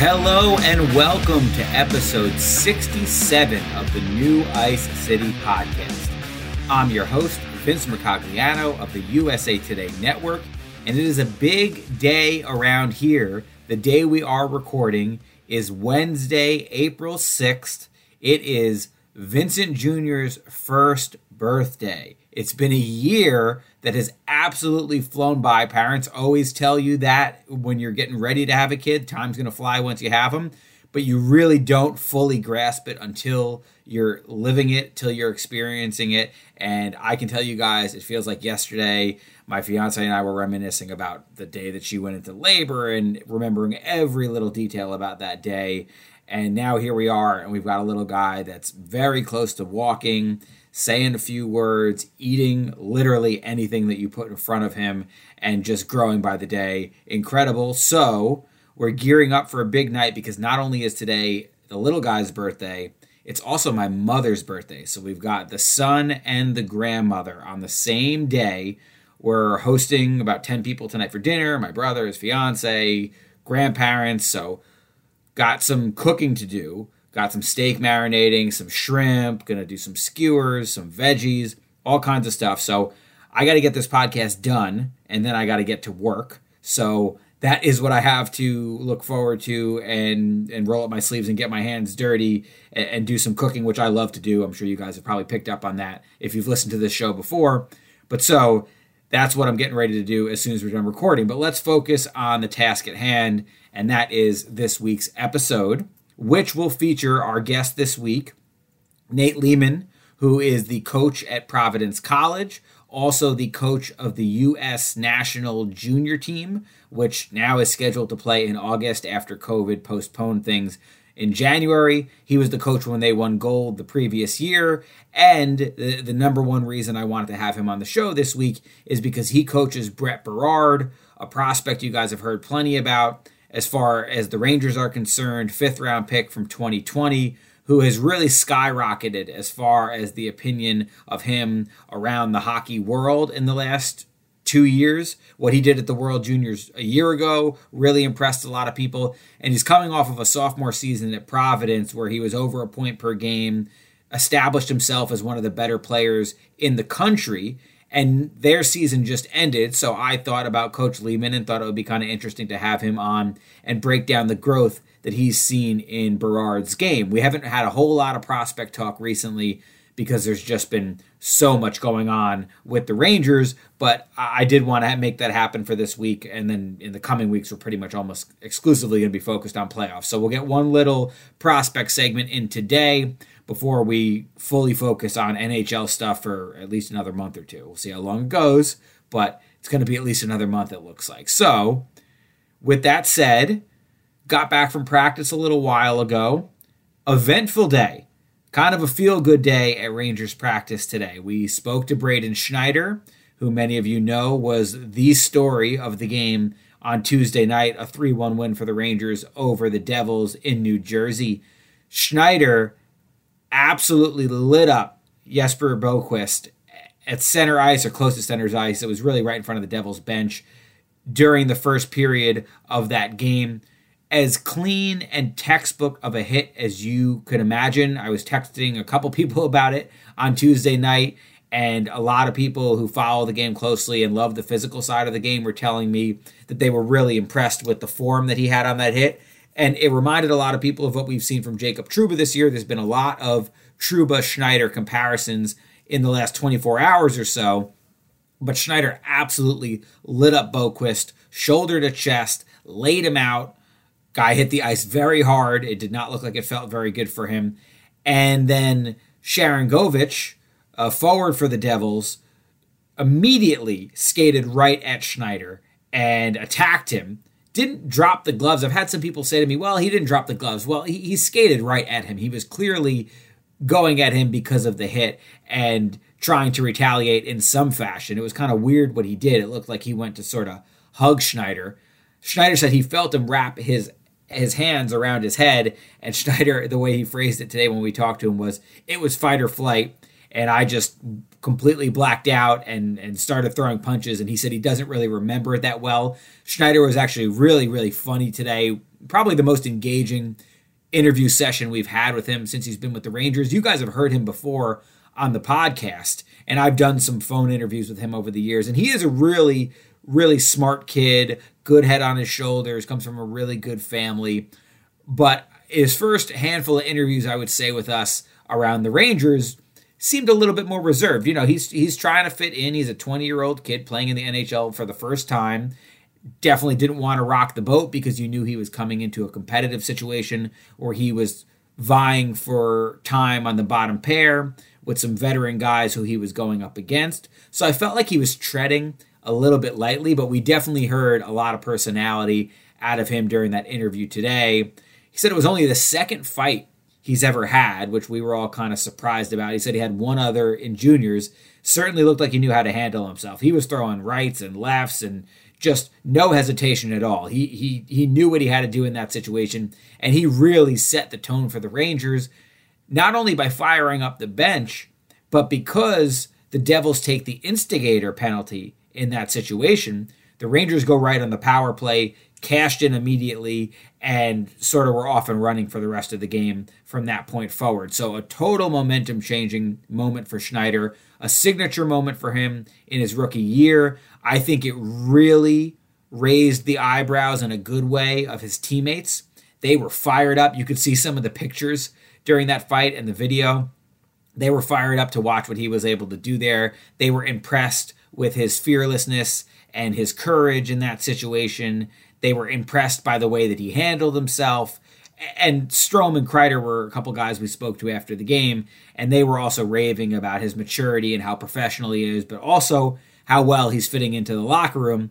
Hello and welcome to episode 67 of the New Ice City podcast. I'm your host, Vince Mercogliano of the USA Today Network, and it is a big day around here. The day we are recording is Wednesday, April 6th. It is Vincent Jr.'s first birthday. It's been a year that has absolutely flown by. Parents always tell you that when you're getting ready to have a kid, time's going to fly once you have them, but you really don't fully grasp it until you're living it, till you're experiencing it. And I can tell you guys, it feels like yesterday. My fiance and I were reminiscing about the day that she went into labor and remembering every little detail about that day. And now here we are, and we've got a little guy that's very close to walking saying a few words, eating literally anything that you put in front of him, and just growing by the day. Incredible. So, we're gearing up for a big night because not only is today the little guy's birthday, it's also my mother's birthday. So, we've got the son and the grandmother on the same day. We're hosting about 10 people tonight for dinner my brother, his fiance, grandparents. So, got some cooking to do. Got some steak marinating, some shrimp, gonna do some skewers, some veggies, all kinds of stuff. So I got to get this podcast done and then I got to get to work. So that is what I have to look forward to and and roll up my sleeves and get my hands dirty and, and, do some cooking, which I love to do. I'm sure you guys have probably picked up on that if you've listened to this show before. But so that's what I'm getting ready to do as soon as we're done recording. But let's focus on the task at hand, and that is this week's episode which will feature our guest this week, Nate Leaman, who is the coach at Providence College, also the coach of the U.S. national junior team, which now is scheduled to play in August after COVID postponed things in January. He was the coach when they won gold the previous year. And the, the number one reason I wanted to have him on the show this week is because he coaches Brett Berard, a prospect you guys have heard plenty about as far as the Rangers are concerned, fifth round pick from 2020, who has really skyrocketed as far as the opinion of him around the hockey world in the last two years. What he did at the World Juniors a year ago really impressed a lot of people. And he's coming off of a sophomore season at Providence where he was over a point per game, established himself as one of the better players in the country and their season just ended. So I thought about Coach Leaman and thought it would be kind of interesting to have him on and break down the growth that he's seen in Berard's game. We haven't had a whole lot of prospect talk recently because there's just been so much going on with the Rangers, but I did want to make that happen for this week. And then in the coming weeks, we're pretty much almost exclusively going to be focused on playoffs. So we'll get one little prospect segment in today before we fully focus on NHL stuff for at least another month or two. We'll see how long it goes, but it's going to be at least another month, it looks like. So, with that said, got back from practice a little while ago. Eventful day. Kind of a feel good day at Rangers practice today. We spoke to Braden Schneider, who many of you know was the story of the game on Tuesday night, a 3 1 win for the Rangers over the Devils in New Jersey. Schneider absolutely lit up Jesper Boqvist at center ice or close to center's ice. It was really right in front of the Devils bench during the first period of that game. As clean and textbook of a hit as you could imagine. I was texting a couple people about it on Tuesday night, and a lot of people who follow the game closely and love the physical side of the game were telling me that they were really impressed with the form that he had on that hit. And it reminded a lot of people of what we've seen from Jacob Trouba this year. There's been a lot of Trouba Schneider comparisons in the last 24 hours or so. But Schneider absolutely lit up Boqvist, shoulder to chest, laid him out. Guy hit the ice very hard. It did not look like it felt very good for him. And then Sharangovich, a forward for the Devils, immediately skated right at Schneider and attacked him. Didn't drop the gloves. I've had some people say to me, well, he didn't drop the gloves. Well, he, he skated right at him. He was clearly going at him because of the hit and trying to retaliate in some fashion. It was kind of weird what he did. It looked like he went to sort of hug Schneider. Schneider said he felt him wrap his his hands around his head, and Schneider, the way he phrased it today when we talked to him was, "It was fight or flight," and I just completely blacked out and and started throwing punches. And he said he doesn't really remember it that well. Schneider was actually really really funny today, probably the most engaging interview session we've had with him since he's been with the Rangers. You guys have heard him before on the podcast, and I've done some phone interviews with him over the years, and he is a really really smart kid, good head on his shoulders, comes from a really good family. But his first handful of interviews, I would say, with us around the Rangers seemed a little bit more reserved. You know, he's he's trying to fit in. He's a 20 year old kid playing in the NHL for the first time. Definitely didn't want to rock the boat because you knew he was coming into a competitive situation where he was vying for time on the bottom pair with some veteran guys who he was going up against. So I felt like he was treading a little bit lightly, but we definitely heard a lot of personality out of him during that interview today. He said it was only the second fight he's ever had, which we were all kind of surprised about. He said he had one other in juniors. Certainly looked like he knew how to handle himself. He was throwing rights and lefts and just no hesitation at all. He he he knew what he had to do in that situation, and he really set the tone for the Rangers, not only by firing up the bench, but because the Devils take the instigator penalty in that situation. The Rangers go right on the power play, cashed in immediately, and sort of were off and running for the rest of the game from that point forward. So, a total momentum changing moment for Schneider, a signature moment for him in his rookie year. I think it really raised the eyebrows in a good way of his teammates. They were fired up. You could see some of the pictures during that fight and the video. They were fired up to watch what he was able to do there. They were impressed with his fearlessness and his courage in that situation. They were impressed by the way that he handled himself. And Strome and Kreider were a couple guys we spoke to after the game, and they were also raving about his maturity and how professional he is, but also how well he's fitting into the locker room.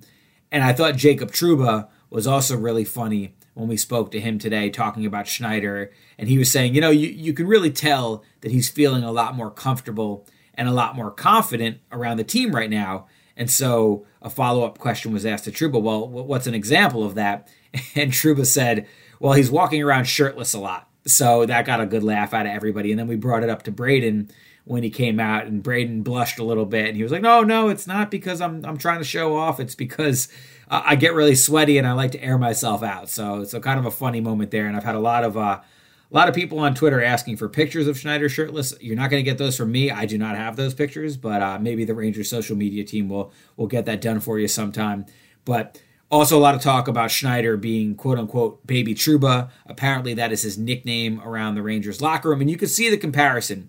And I thought Jacob Trouba was also really funny when we spoke to him today talking about Schneider. And he was saying, you know, you, you can really tell that he's feeling a lot more comfortable and a lot more confident around the team right now. And so a follow up question was asked to Trouba, well, what's an example of that? And Trouba said, well, he's walking around shirtless a lot. So that got a good laugh out of everybody. And then we brought it up to Braden when he came out, and Braden blushed a little bit. And he was like, no, no, it's not because I'm, I'm trying to show off. It's because I get really sweaty and I like to air myself out. So, so kind of a funny moment there. And I've had a lot of, uh, a lot of people on Twitter asking for pictures of Schneider shirtless. You're not going to get those from me. I do not have those pictures, but uh, maybe the Rangers social media team will will get that done for you sometime. But also a lot of talk about Schneider being quote unquote baby Trouba. Apparently that is his nickname around the Rangers locker room, and you can see the comparison.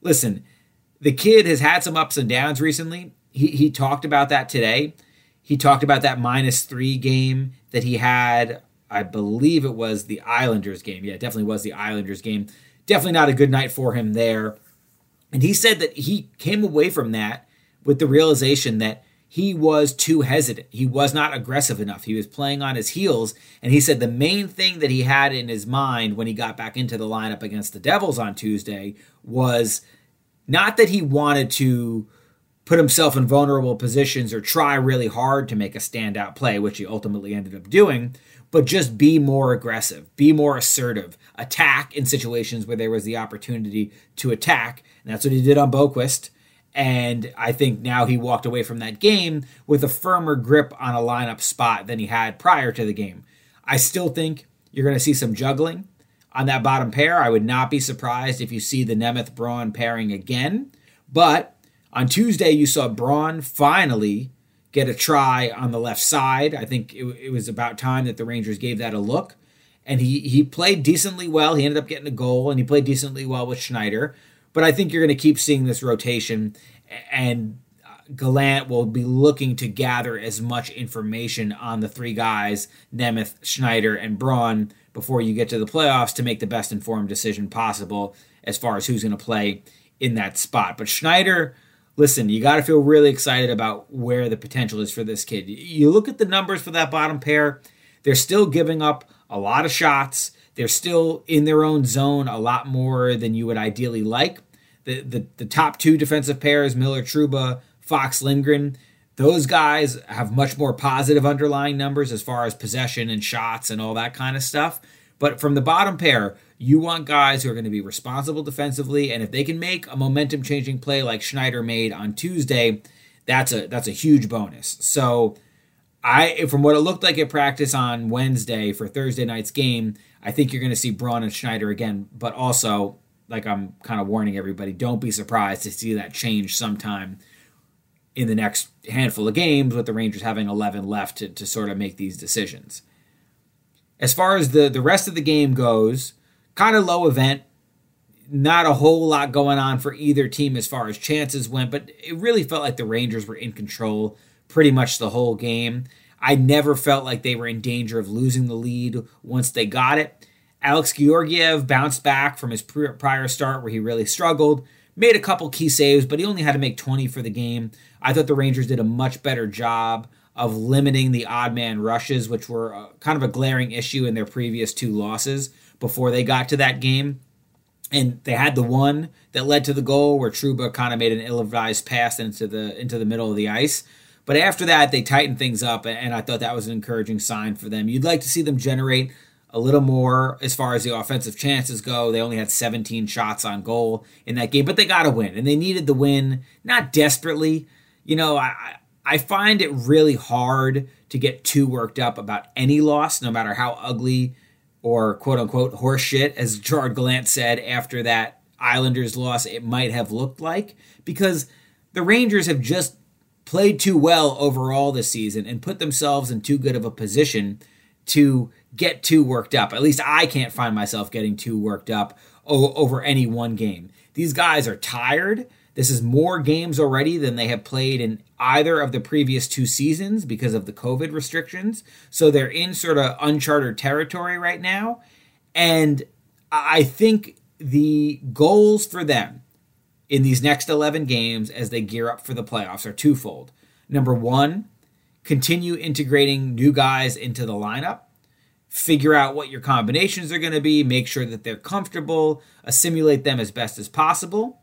Listen, the kid has had some ups and downs recently. He he talked about that today. He talked about that minus three game that he had I believe it was the Islanders game. Yeah, definitely was the Islanders game. Definitely not a good night for him there. And he said that he came away from that with the realization that he was too hesitant. He was not aggressive enough. He was playing on his heels. And he said the main thing that he had in his mind when he got back into the lineup against the Devils on Tuesday was not that he wanted to put himself in vulnerable positions or try really hard to make a standout play, which he ultimately ended up doing, but just be more aggressive, be more assertive, attack in situations where there was the opportunity to attack. And that's what he did on Boqvist. And I think now he walked away from that game with a firmer grip on a lineup spot than he had prior to the game. I still think you're going to see some juggling on that bottom pair. I would not be surprised if you see the Nemeth Braun pairing again. But on Tuesday, you saw Braun finally get a try on the left side. I think it, it, was about time that the Rangers gave that a look. And he, he played decently well. He ended up getting a goal and he played decently well with Schneider. But I think you're going to keep seeing this rotation. And uh, Gallant will be looking to gather as much information on the three guys, Nemeth, Schneider, and Braun, before you get to the playoffs to make the best informed decision possible as far as who's going to play in that spot. But Schneider, listen, you got to feel really excited about where the potential is for this kid. You look at the numbers for that bottom pair, they're still giving up a lot of shots. They're still in their own zone a lot more than you would ideally like. The, the, the top two defensive pairs, Miller Trouba, Fox Lindgren, those guys have much more positive underlying numbers as far as possession and shots and all that kind of stuff. But from the bottom pair, you want guys who are going to be responsible defensively, and if they can make a momentum changing play like Schneider made on Tuesday, that's a that's a huge bonus. So I from what it looked like at practice on Wednesday for Thursday night's game, I think you're going to see Braun and Schneider again, but also like I'm kind of warning everybody, don't be surprised to see that change sometime in the next handful of games with the Rangers having 11 left to, to sort of make these decisions. As far as the, the rest of the game goes, kind of low event. Not a whole lot going on for either team as far as chances went, but it really felt like the Rangers were in control pretty much the whole game. I never felt like they were in danger of losing the lead once they got it. Alex Georgiev bounced back from his prior start where he really struggled, made a couple key saves, but he only had to make 20 for the game. I thought the Rangers did a much better job of limiting the odd man rushes, which were uh, kind of a glaring issue in their previous two losses before they got to that game. And they had the one that led to the goal where Trouba kind of made an ill-advised pass into the into the middle of the ice. But after that, they tightened things up, and I thought that was an encouraging sign for them. You'd like to see them generate a little more as far as the offensive chances go. They only had 17 shots on goal in that game, but they got to win, and they needed the win, not desperately. You know, I I find it really hard to get too worked up about any loss, no matter how ugly or quote unquote horseshit, as Gerard Gallant said after that Islanders loss, it might have looked like, because the Rangers have just played too well overall this season and put themselves in too good of a position to get too worked up. At least I can't find myself getting too worked up over any one game. These guys are tired. This is more games already than they have played in either of the previous two seasons because of the COVID restrictions. So they're in sort of uncharted territory right now. And I think the goals for them in these next 11 games as they gear up for the playoffs are twofold. Number one, continue integrating new guys into the lineup, figure out what your combinations are going to be, make sure that they're comfortable, assimilate them as best as possible.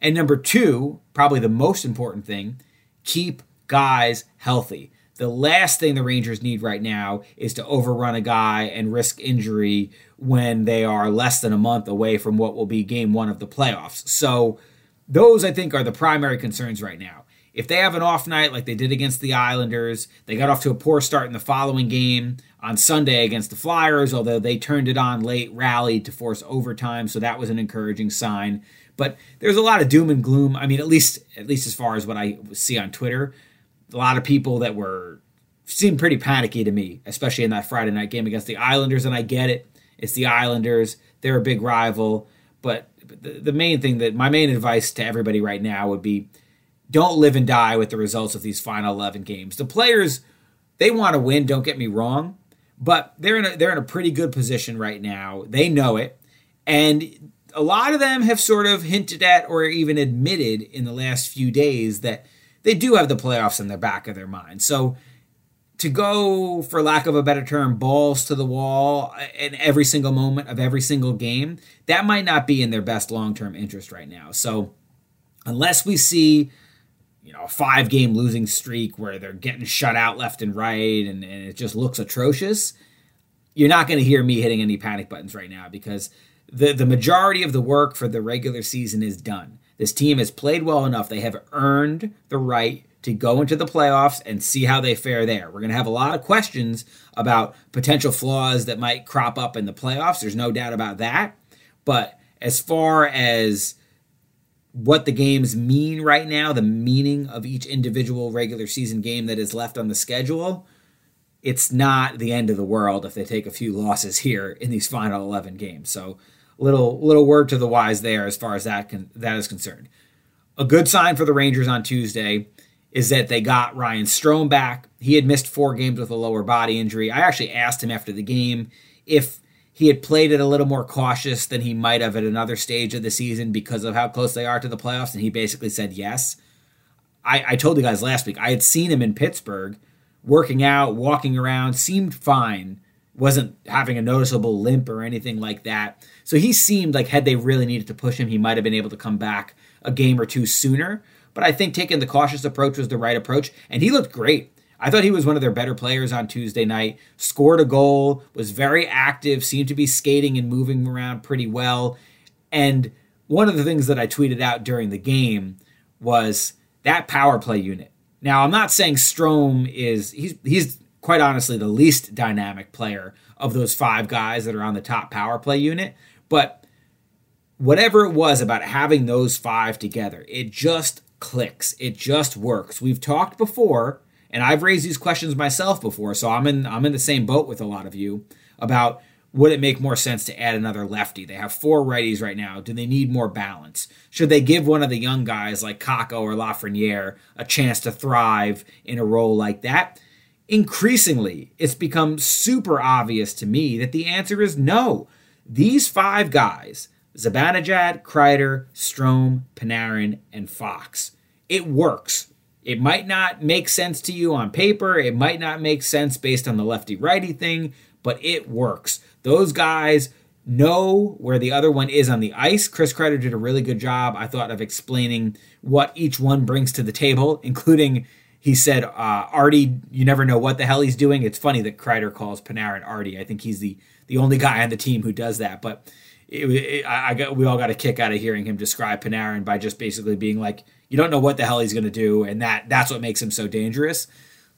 And number two, probably the most important thing, keep guys healthy. The last thing the Rangers need right now is to overrun a guy and risk injury when they are less than a month away from what will be game one of the playoffs. So, those I think are the primary concerns right now. If they have an off night like they did against the Islanders, they got off to a poor start in the following game on Sunday against the Flyers, although they turned it on late, rallied to force overtime, so that was an encouraging sign. But there's a lot of doom and gloom. I mean, at least at least as far as what I see on Twitter, a lot of people that were seemed pretty panicky to me, especially in that Friday night game against the Islanders. And I get it; it's the Islanders; they're a big rival. But the, the main thing that my main advice to everybody right now would be: don't live and die with the results of these final 11 games. The players they want to win. Don't get me wrong, but they're in a, they're in a pretty good position right now. They know it, and a lot of them have sort of hinted at or even admitted in the last few days that they do have the playoffs in the back of their mind. So to go, for lack of a better term, balls to the wall in every single moment of every single game, that might not be in their best long term interest right now. So unless we see you know, a five game losing streak where they're getting shut out left and right and, and it just looks atrocious, you're not going to hear me hitting any panic buttons right now because the the majority of the work for the regular season is done. This team has played well enough; they have earned the right to go into the playoffs and see how they fare there. We're going to have a lot of questions about potential flaws that might crop up in the playoffs. There's no doubt about that. But as far as what the games mean right now, the meaning of each individual regular season game that is left on the schedule, it's not the end of the world if they take a few losses here in these final 11 games. So little little word to the wise there as far as that can, that is concerned. A good sign for the Rangers on Tuesday is that they got Ryan Strome back. He had missed four games with a lower body injury. I actually asked him after the game if he had played it a little more cautious than he might have at another stage of the season because of how close they are to the playoffs, and he basically said yes. I, I told you guys last week I had seen him in Pittsburgh working out, walking around, seemed fine, wasn't having a noticeable limp or anything like that. So he seemed like had they really needed to push him, he might have been able to come back a game or two sooner. But I think taking the cautious approach was the right approach, and he looked great. I thought he was one of their better players on Tuesday night. Scored a goal, was very active, seemed to be skating and moving around pretty well. And one of the things that I tweeted out during the game was that power play unit. Now, I'm not saying Strome is he's he's quite honestly the least dynamic player of those five guys that are on the top power play unit, but whatever it was about having those five together, it just clicks. It just works. We've talked before and I've raised these questions myself before, so I'm in I'm in the same boat with a lot of you about would it make more sense to add another lefty? They have four righties right now. Do they need more balance? Should they give one of the young guys like Kakko or Lafreniere a chance to thrive in a role like that? Increasingly, it's become super obvious to me that the answer is no. These five guys, Zibanejad, Kreider, Strome, Panarin, and Fox, it works it might not make sense to you on paper. It might not make sense based on the lefty righty thing, but it works. Those guys know where the other one is on the ice. Chris Kreider did a really good job, I thought, of explaining what each one brings to the table, including he said, uh, Artie, you never know what the hell he's doing. It's funny that Kreider calls Panarin Artie. I think he's the, the only guy on the team who does that. But it, it, I got, we all got a kick out of hearing him describe Panarin by just basically being like, you don't know what the hell he's going to do, and that that's what makes him so dangerous.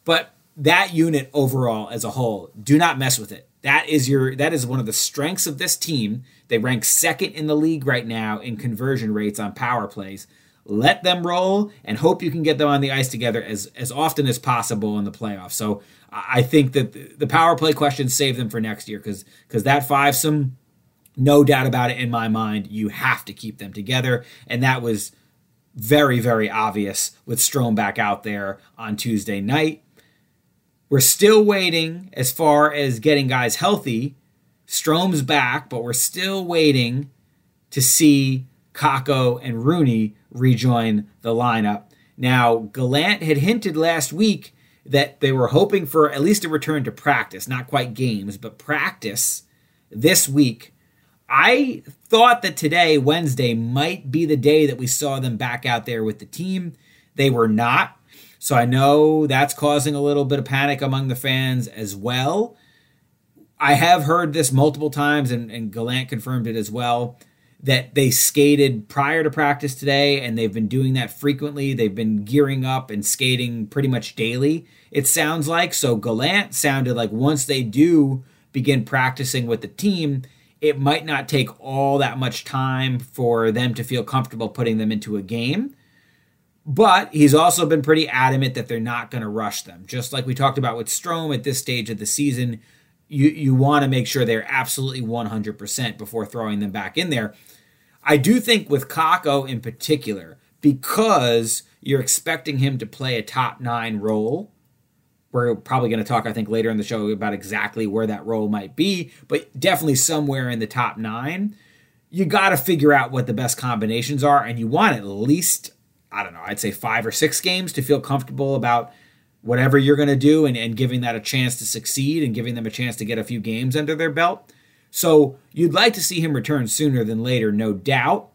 But that unit overall as a whole, do not mess with it. That is your that is one of the strengths of this team. They rank second in the league right now in conversion rates on power plays. Let them roll and hope you can get them on the ice together as as often as possible in the playoffs. So I think that the power play question save them for next year because because that fivesome, no doubt about it in my mind you have to keep them together and that was very, very obvious with Strome back out there on Tuesday night. We're still waiting as far as getting guys healthy. Strome's back, but we're still waiting to see Kakko and Rooney rejoin the lineup. Now, Gallant had hinted last week that they were hoping for at least a return to practice, not quite games, but practice this week I thought that today, Wednesday, might be the day that we saw them back out there with the team. They were not. So I know that's causing a little bit of panic among the fans as well. I have heard this multiple times, and, and Gallant confirmed it as well, that they skated prior to practice today, and they've been doing that frequently. They've been gearing up and skating pretty much daily, it sounds like. So Gallant sounded like once they do begin practicing with the team, it might not take all that much time for them to feel comfortable putting them into a game. But he's also been pretty adamant that they're not going to rush them. Just like we talked about with Strome at this stage of the season, you, you want to make sure they're absolutely 100% before throwing them back in there. I do think with Kakko in particular, because you're expecting him to play a top nine role, we're probably going to talk, I think, later in the show about exactly where that role might be, but definitely somewhere in the top nine. You got to figure out what the best combinations are, and you want at least, I don't know, I'd say five or six games to feel comfortable about whatever you're going to do and, and giving that a chance to succeed and giving them a chance to get a few games under their belt. So you'd like to see him return sooner than later, no doubt.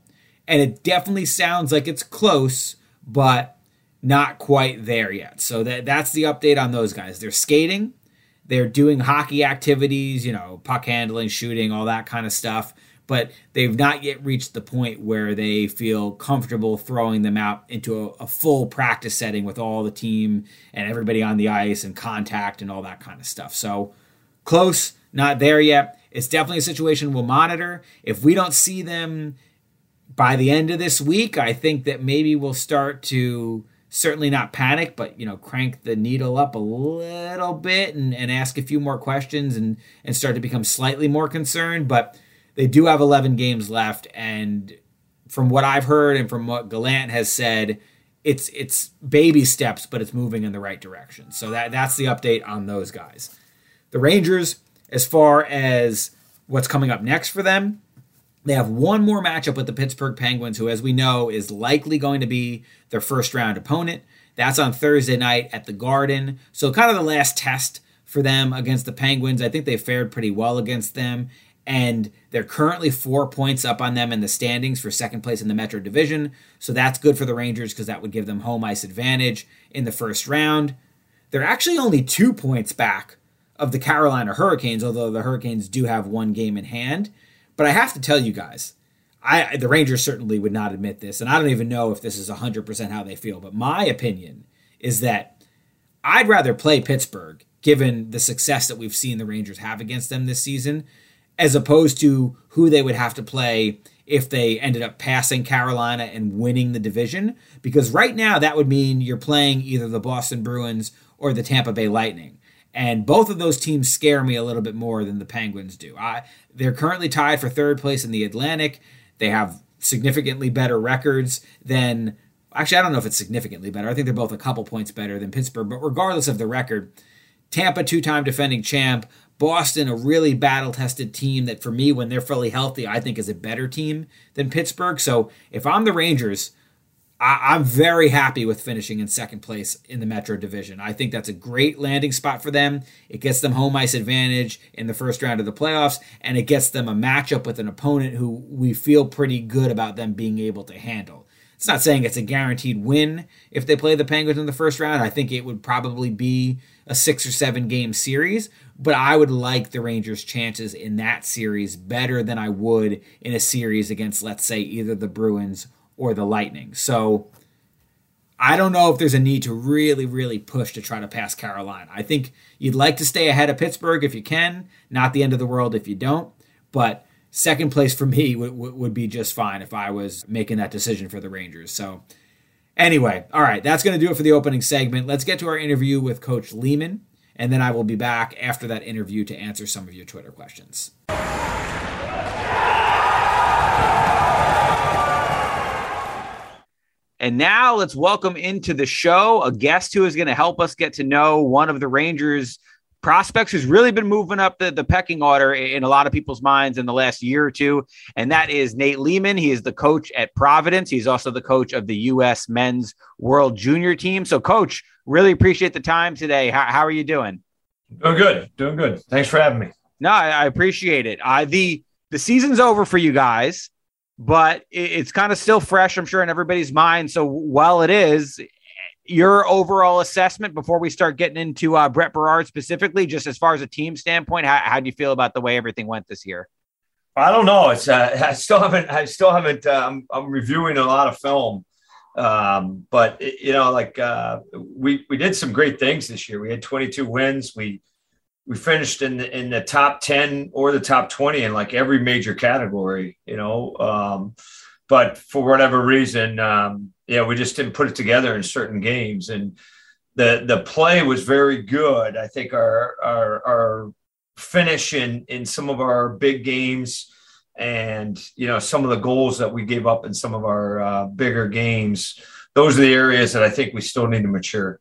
And it definitely sounds like it's close, but not quite there yet. So that that's the update on those guys. They're skating, they're doing hockey activities, you know, puck handling, shooting, all that kind of stuff, but they've not yet reached the point where they feel comfortable throwing them out into a, a full practice setting with all the team and everybody on the ice and contact and all that kind of stuff. So close, not there yet. It's definitely a situation we'll monitor. If we don't see them by the end of this week, I think that maybe we'll start to certainly not panic, but you know, crank the needle up a little bit and, and ask a few more questions and and start to become slightly more concerned. But they do have 11 games left, and from what I've heard and from what Gallant has said, it's it's baby steps, but it's moving in the right direction. So that that's the update on those guys. The Rangers, as far as what's coming up next for them. They have one more matchup with the Pittsburgh Penguins, who, as we know, is likely going to be their first round opponent. That's on Thursday night at the Garden. So, kind of the last test for them against the Penguins. I think they fared pretty well against them. And they're currently four points up on them in the standings for second place in the Metro Division. So that's good for the Rangers because that would give them home ice advantage in the first round. They're actually only two points back of the Carolina Hurricanes, although the Hurricanes do have one game in hand. But I have to tell you guys, I the Rangers certainly would not admit this, and I don't even know if this is 100% how they feel, but my opinion is that I'd rather play Pittsburgh given the success that we've seen the Rangers have against them this season as opposed to who they would have to play if they ended up passing Carolina and winning the division because right now that would mean you're playing either the Boston Bruins or the Tampa Bay Lightning. And both of those teams scare me a little bit more than the Penguins do. I, they're currently tied for third place in the Atlantic. They have significantly better records than. Actually, I don't know if it's significantly better. I think they're both a couple points better than Pittsburgh. But regardless of the record, Tampa, two time defending champ. Boston, a really battle tested team that, for me, when they're fully healthy, I think is a better team than Pittsburgh. So if I'm the Rangers, I, am very happy with finishing in second place in the Metro Division. I think that's a great landing spot for them. It gets them home ice advantage in the first round of the playoffs, and it gets them a matchup with an opponent who we feel pretty good about them being able to handle. It's not saying it's a guaranteed win if they play the Penguins in the first round. I think it would probably be a six or seven game series, but I would like the Rangers' chances in that series better than I would in a series against, let's say, either the Bruins or the Lightning. So I don't know if there's a need to really, really push to try to pass Carolina. I think you'd like to stay ahead of Pittsburgh if you can. Not the end of the world if you don't. But second place for me would, would be just fine if I was making that decision for the Rangers. So anyway, all right, that's going to do it for the opening segment. Let's get to our interview with Coach Leaman, And then I will be back after that interview to answer some of your Twitter questions. And now let's welcome into the show a guest who is going to help us get to know one of the Rangers prospects who's really been moving up the, the pecking order in a lot of people's minds in the last year or two. And that is Nate Leaman. He is the coach at Providence. He's also the coach of the U.S. men's world junior team. So, coach, really appreciate the time today. How, how are you doing? Doing good. Doing good. Thanks for having me. No, I, I appreciate it. Uh, the, the season's over for you guys but it's kind of still fresh, I'm sure, in everybody's mind. So while it is, your overall assessment before we start getting into uh, Brett Berard specifically, just as far as a team standpoint, how, how do you feel about the way everything went this year? I don't know. It's uh, I still haven't. I still haven't. Uh, I'm, I'm reviewing a lot of film, um, but you know, like uh, we we did some great things this year. We had 22 wins. We we finished in the, in the top 10 or the top 20 in like every major category, you know. Um, but for whatever reason, um, yeah, we just didn't put it together in certain games. And the the play was very good. I think our our, our finish in in some of our big games and you know some of the goals that we gave up in some of our uh, bigger games those are the areas that i think we still need to mature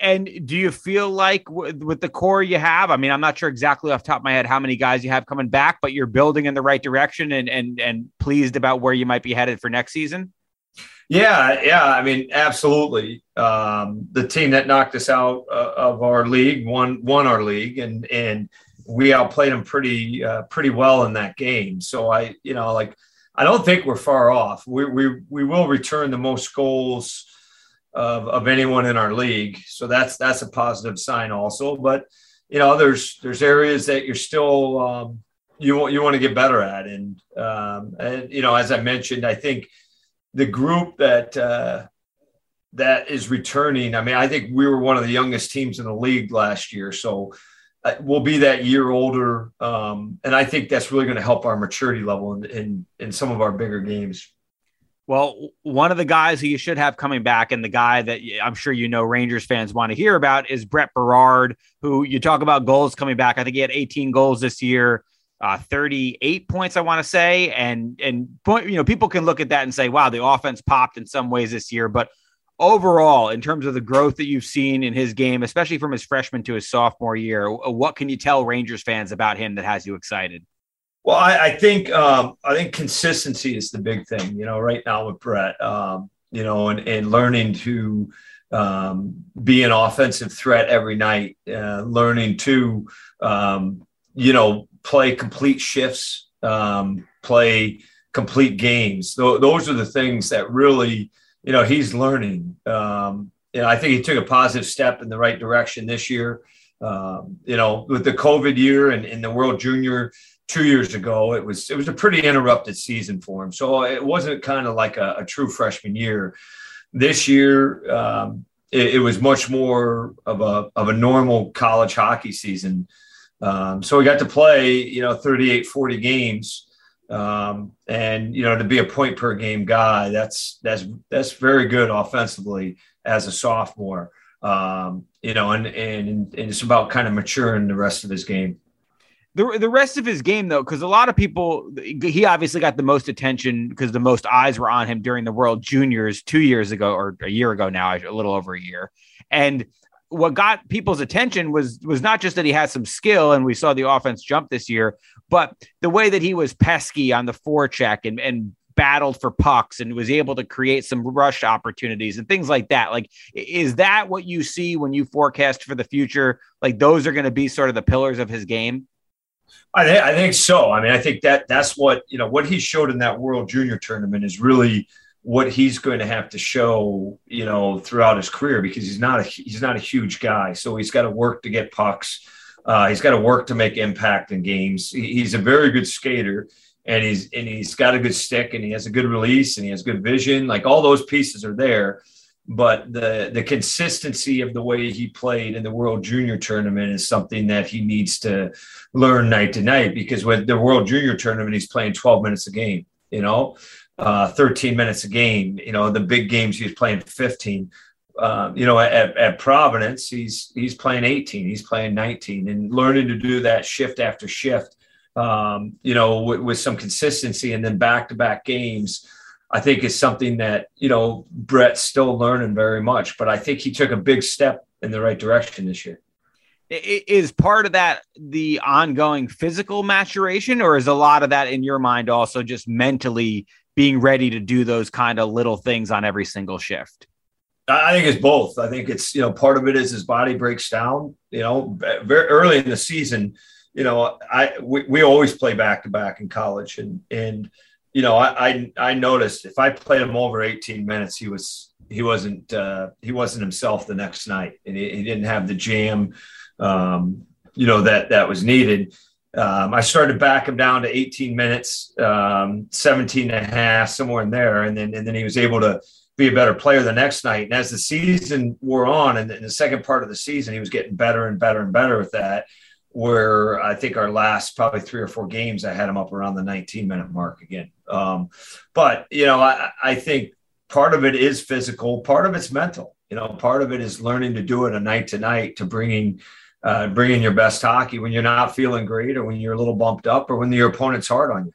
and do you feel like w- with the core you have? I mean, I'm not sure exactly off top of my head how many guys you have coming back, but you're building in the right direction and and and pleased about where you might be headed for next season. Yeah, yeah. I mean, absolutely. Um, the team that knocked us out uh, of our league won won our league, and and we outplayed them pretty uh, pretty well in that game. So I, you know, like I don't think we're far off. We we we will return the most goals of, of anyone in our league. So that's that's a positive sign also. But you know, there's there's areas that you're still um, you want you want to get better at, and um, and you know, as I mentioned, I think the group that uh, that is returning. I mean, I think we were one of the youngest teams in the league last year, so uh, we'll be that year older, um, and I think that's really going to help our maturity level in, in in some of our bigger games. Well, one of the guys who you should have coming back, and the guy that I'm sure you know Rangers fans want to hear about is Brett Berard, who you talk about goals coming back. I think he had 18 goals this year, uh, 38 points, I want to say, and and point, you know people can look at that and say, wow, the offense popped in some ways this year, but overall, in terms of the growth that you've seen in his game, especially from his freshman to his sophomore year, what can you tell Rangers fans about him that has you excited? Well, I, I think um, I think consistency is the big thing. You know, right now with Brett, um, you know, and, and learning to um, be an offensive threat every night, uh, learning to, um, you know, play complete shifts, um, play complete games. Th- those are the things that really, you know, he's learning. Um, I think he took a positive step in the right direction this year. Um, you know, with the COVID year and in the World Junior two years ago, it was it was a pretty interrupted season for him. So it wasn't kind of like a, a true freshman year. This year, um, it, it, was much more of a of a normal college hockey season. Um, so we got to play, you know, 38, 40 games. Um, and you know, to be a point per game guy, that's that's that's very good offensively as a sophomore. Um, you know, and, and and it's about kind of maturing the rest of his game. The, the rest of his game, though, because a lot of people, he obviously got the most attention because the most eyes were on him during the World Juniors two years ago or a year ago now, a little over a year. And what got people's attention was was not just that he had some skill and we saw the offense jump this year, but the way that he was pesky on the forecheck and and battled for pucks and was able to create some rush opportunities and things like that. Like, is that what you see when you forecast for the future? Like, those are going to be sort of the pillars of his game. I, th- I think so. I mean, I think that that's what you know what he showed in that World Junior tournament is really what he's going to have to show, you know, throughout his career because he's not a he's not a huge guy, so he's got to work to get pucks. Uh, he's got to work to make impact in games. He's a very good skater, and he's and he's got a good stick, and he has a good release, and he has good vision. Like all those pieces are there but the the consistency of the way he played in the World Junior tournament is something that he needs to learn night to night because with the World Junior tournament he's playing 12 minutes a game, you know, uh, 13 minutes a game, you know, the big games he's playing 15. Uh, you know, at, at Providence, he's he's playing 18, he's playing 19, and learning to do that shift after shift, um, you know, with, with some consistency, and then back to back games I think is something that, you know, Brett's still learning very much, but I think he took a big step in the right direction this year. Is part of that the ongoing physical maturation, or is a lot of that in your mind also just mentally being ready to do those kind of little things on every single shift? I think it's both. I think it's, you know, part of it is his body breaks down, you know, very early in the season, you know, I, we, we always play back to back in college and, and, you know, I, I, I noticed if I played him over 18 minutes, he was he wasn't uh, he wasn't himself the next night, and he, he didn't have the jam, um, you know that that was needed. Um, I started to back him down to 18 minutes, um, 17 and a half, somewhere in there, and then and then he was able to be a better player the next night. And as the season wore on, and in the second part of the season, he was getting better and better and better with that where I think our last probably three or four games, I had him up around the 19 minute mark again. Um, but, you know, I, I think part of it is physical, part of it's mental. You know, part of it is learning to do it a night to night to bringing uh, bringing your best hockey when you're not feeling great or when you're a little bumped up or when your opponent's hard on you.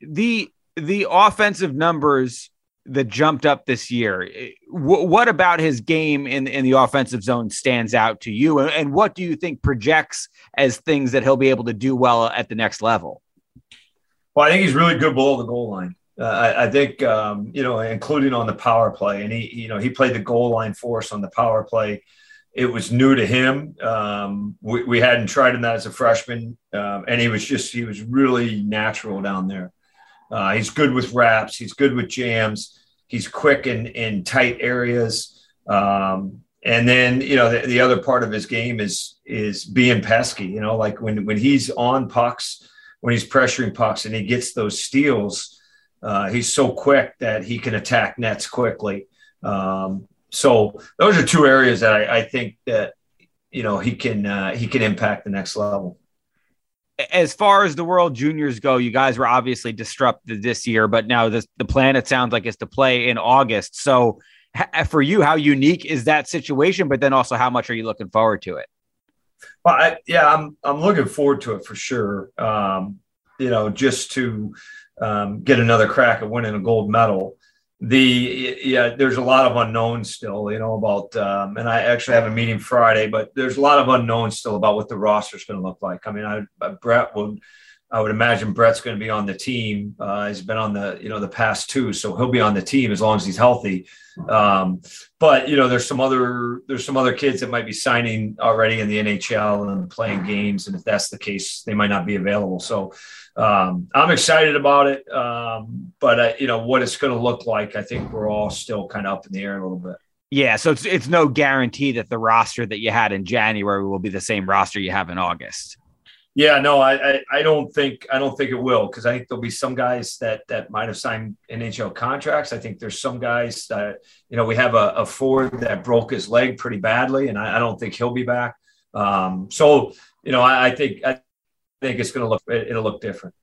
The the offensive numbers that jumped up this year. W- what about his game in in the offensive zone stands out to you, and, and, what do you think projects as things that he'll be able to do well at the next level? Well, I think he's really good below the goal line. Uh, I, I, think um, you know, including on the power play, and he you know he played the goal line for us on the power play. It was new to him. Um, we, we, hadn't tried him that as a freshman, um, and he was just he was really natural down there. Uh, he's good with wraps. He's good with jams. He's quick in, in tight areas. Um, and then, you know, the, the, other part of his game is is being pesky. You know, like when when he's on pucks, when he's pressuring pucks, and he gets those steals, uh, he's so quick that he can attack nets quickly. Um, so those are two areas that I, I think that you know he can uh, he can impact the next level as far as the World Juniors go, you guys were obviously disrupted this year, but now this, the plan it sounds like is to play in August. So, for you, how unique is that situation? But then also, how much are you looking forward to it? Well, I, yeah, I'm I'm looking forward to it for sure. Um, you know, just to um, get another crack at winning a gold medal. The yeah, there's a lot of unknowns still, you know, about um, and I actually have a meeting Friday, but there's a lot of unknowns still about what the roster is going to look like. I mean, I, Brett would I would imagine Brett's going to be on the team. Uh, he's been on the you know the past two, so he'll be on the team as long as he's healthy. Um, but you know, there's some other there's some other kids that might be signing already in the NHL and playing games, and if that's the case, they might not be available. So um, I'm excited about it. Um, but uh, you know what it's going to look like. I think we're all still kind of up in the air a little bit. Yeah, so it's it's no guarantee that the roster that you had in January will be the same roster you have in August. Yeah, no, I, I, I don't think I don't think it will because I think there'll be some guys that that might have signed NHL contracts. I think there's some guys that you know we have a, a Ford that broke his leg pretty badly, and I, I don't think he'll be back. Um, so you know, I, I think I think it's going to look it'll look different.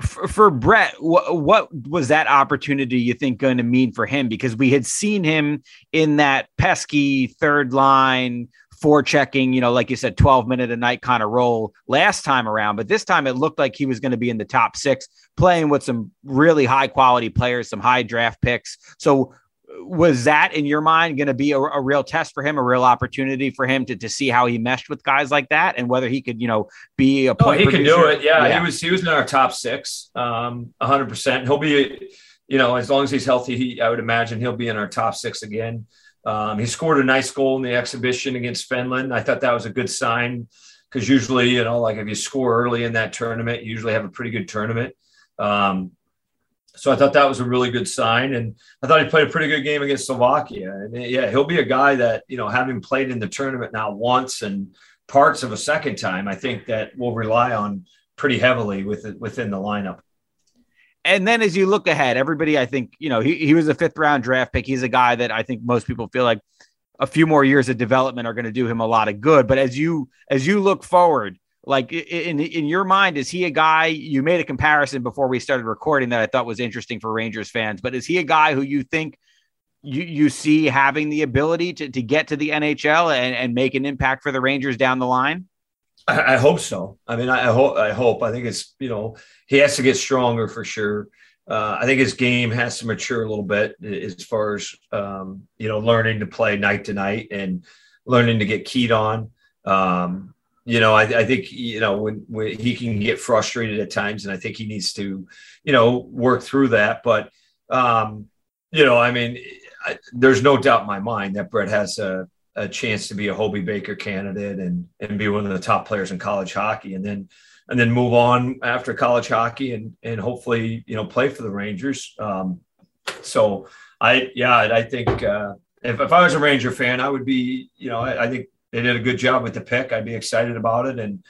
For, for Brett, what was that opportunity you think going to mean for him? Because we had seen him in that pesky third line for checking, you know, like you said, 12 minute a night kind of role last time around. But this time it looked like he was going to be in the top six, playing with some really high quality players, some high draft picks. So was that in your mind going to be a, a, real test for him, a real opportunity for him to, to see how he meshed with guys like that and whether he could, you know, be a point? Oh, he producer? can do it. Yeah, yeah, he was he was in our top six, um, hundred percent. He'll be, you know, as long as he's healthy, he I would imagine he'll be in our top six again. Um, he scored a nice goal in the exhibition against Finland. I thought that was a good sign because usually, you know, like if you score early in that tournament, you usually have a pretty good tournament. Um, so I thought that was a really good sign, and I thought he played a pretty good game against Slovakia. And yeah, he'll be a guy that you know, having played in the tournament now once and parts of a second time, I think that we'll rely on pretty heavily with within the lineup and then as you look ahead, everybody, I think, you know, he, he was a fifth round draft pick. He's a guy that I think most people feel like a few more years of development are going to do him a lot of good. But as you as you look forward, like in in your mind, is he a guy? You made a comparison before we started recording that I thought was interesting for Rangers fans. But is he a guy who you think you you see having the ability to to get to the NHL and, and make an impact for the Rangers down the line? I, I hope so. I mean, I, I, hope. I hope. I think it's you know he has to get stronger for sure. Uh, I think his game has to mature a little bit as far as um, you know learning to play night to night and learning to get keyed on. Um, you know, I, I, think you know when, when, he can get frustrated at times, and I think he needs to, you know, work through that. But um, you know, I mean, I, there's no doubt in my mind that Brett has a a chance to be a Hobey Baker candidate and and be one of the top players in college hockey, and then and then move on after college hockey and and hopefully you know play for the Rangers. Um, so I yeah I think uh, if if I was a Ranger fan, I would be you know I, I think they did a good job with the pick. I'd be excited about it and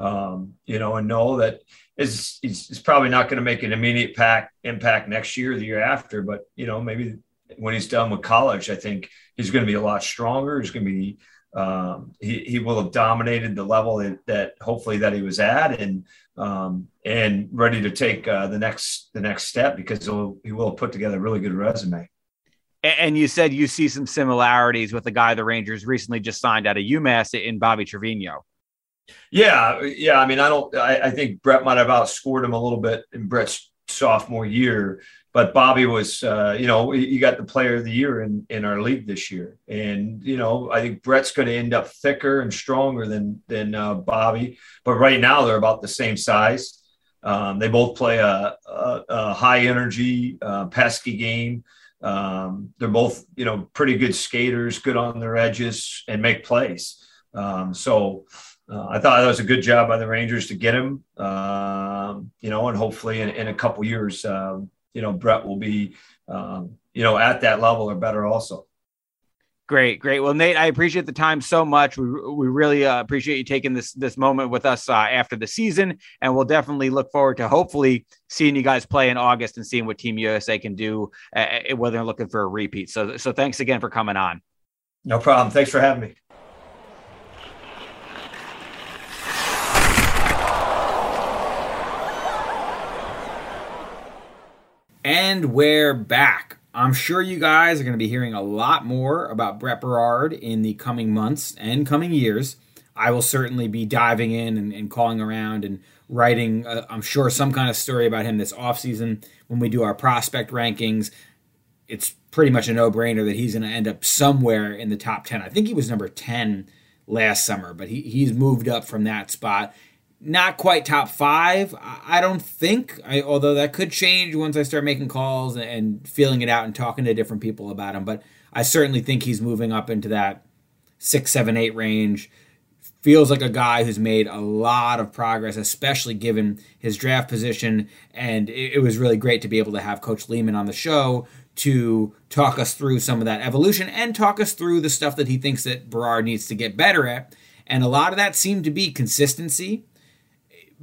um, you know and know that is it's probably not going to make an immediate pack impact next year or the year after, but you know maybe when he's done with college, I think he's going to be a lot stronger. He's going to be um, he, he will have dominated the level that, that hopefully that he was at and um, and ready to take uh, the next the next step because he'll, he will put together a really good resume. And you said you see some similarities with the guy the Rangers recently just signed out of UMass in Bobby Trivigno. Yeah, yeah. I mean, I don't. I, I think Brett might have outscored him a little bit in Brett's sophomore year, but Bobby was, uh, you know, you got the player of the year in, in our league this year. And, you know, I think Brett's going to end up thicker and stronger than, than uh, Bobby. But right now they're about the same size. Um, they both play a, a, a high energy, uh, pesky game. Um, they're both, you know, pretty good skaters, good on their edges, and make plays. Um, so uh, I thought that was a good job by the Rangers to get him, um, you know, and hopefully in, in a couple years, um, you know, Brett will be, um, you know, at that level or better also. Great, great. Well, Nate, I appreciate the time so much. We, we really uh, appreciate you taking this this moment with us uh, after the season, and we'll definitely look forward to hopefully seeing you guys play in August and seeing what Team USA can do, uh, uh, whether they're looking for a repeat. So, so thanks again for coming on. No problem. Thanks for having me. And we're back. I'm sure you guys are going to be hearing a lot more about Brett Berard in the coming months and coming years. I will certainly be diving in and, and calling around and writing, uh, I'm sure, some kind of story about him this offseason when we do our prospect rankings. it's pretty much a no brainer that he's going to end up somewhere in the top 10. I think he was number 10 last summer, but he, he's moved up from that spot. Not quite top five, I don't think. I, although that could change once I start making calls and feeling it out and talking to different people about him. But I certainly think he's moving up into that six, seven, eight range. Feels like a guy who's made a lot of progress, especially given his draft position. And it, it was really great to be able to have Coach Leaman on the show to talk us through some of that evolution and talk us through the stuff that he thinks that Berard needs to get better at. And a lot of that seemed to be consistency,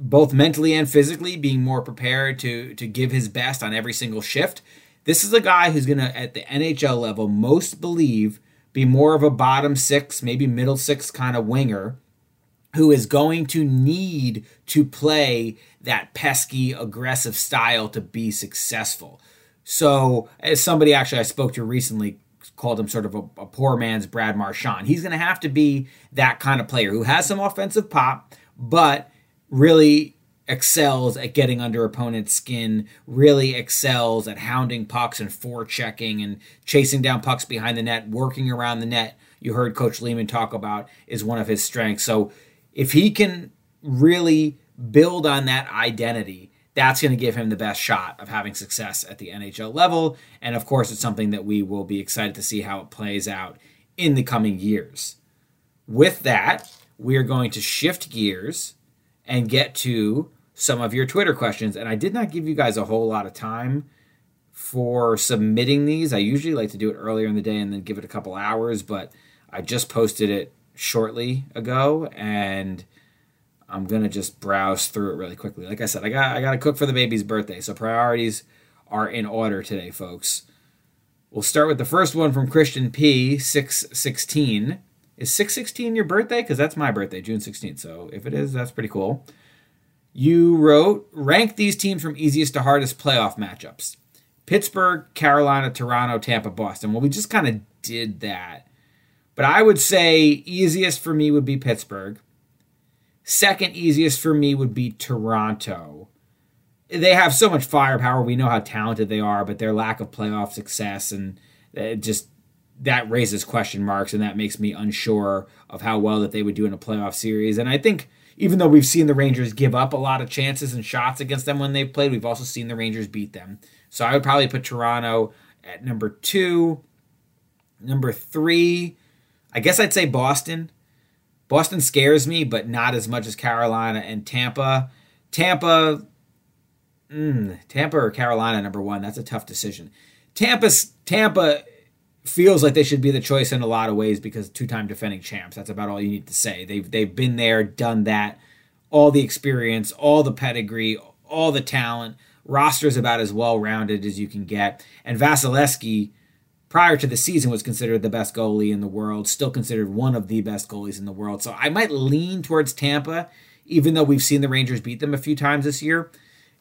both mentally and physically, being more prepared to to give his best on every single shift. This is a guy who's going to, at the NHL level, most believe be more of a bottom six, maybe middle six kind of winger who is going to need to play that pesky, aggressive style to be successful. So, as somebody actually I spoke to recently called him sort of a, a poor man's Brad Marchand, he's going to have to be that kind of player who has some offensive pop, but really excels at getting under opponent's skin, really excels at hounding pucks and forechecking and chasing down pucks behind the net, working around the net. You heard Coach Leaman talk about is one of his strengths. So if he can really build on that identity that's going to give him the best shot of having success at the NHL level. And of course, it's something that we will be excited to see how it plays out in the coming years. With that, we are going to shift gears and get to some of your Twitter questions. And I did not give you guys a whole lot of time for submitting these. I usually like to do it earlier in the day and then give it a couple hours, but I just posted it shortly ago and I'm going to just browse through it really quickly. Like I said, I got I got to cook for the baby's birthday, so priorities are in order today, folks. We'll start with the first one from Christian P616. Is six sixteen your birthday? Because that's my birthday, June sixteenth. So if it is, that's pretty cool. You wrote rank these teams from easiest to hardest playoff matchups: Pittsburgh, Carolina, Toronto, Tampa, Boston. Well, we just kind of did that, but I would say easiest for me would be Pittsburgh. Second easiest for me would be Toronto. They have so much firepower. We know how talented they are, but their lack of playoff success and uh, just that raises question marks, and that makes me unsure of how well that they would do in a playoff series. And I think even though we've seen the Rangers give up a lot of chances and shots against them when they've played, we've also seen the Rangers beat them. So I would probably put Toronto at number two. Number three, I guess I'd say Boston. Boston scares me, but not as much as Carolina and Tampa. Tampa, mm, Tampa or Carolina, number one. That's a tough decision. Tampa's Tampa feels like they should be the choice in a lot of ways because two-time defending champs. That's about all you need to say. They've they've been there, done that, all the experience, all the pedigree, all the talent. Roster is about as well-rounded as you can get. And Vasilevskiy prior to the season was considered the best goalie in the world, still considered one of the best goalies in the world. So I might lean towards Tampa, even though we've seen the Rangers beat them a few times this year.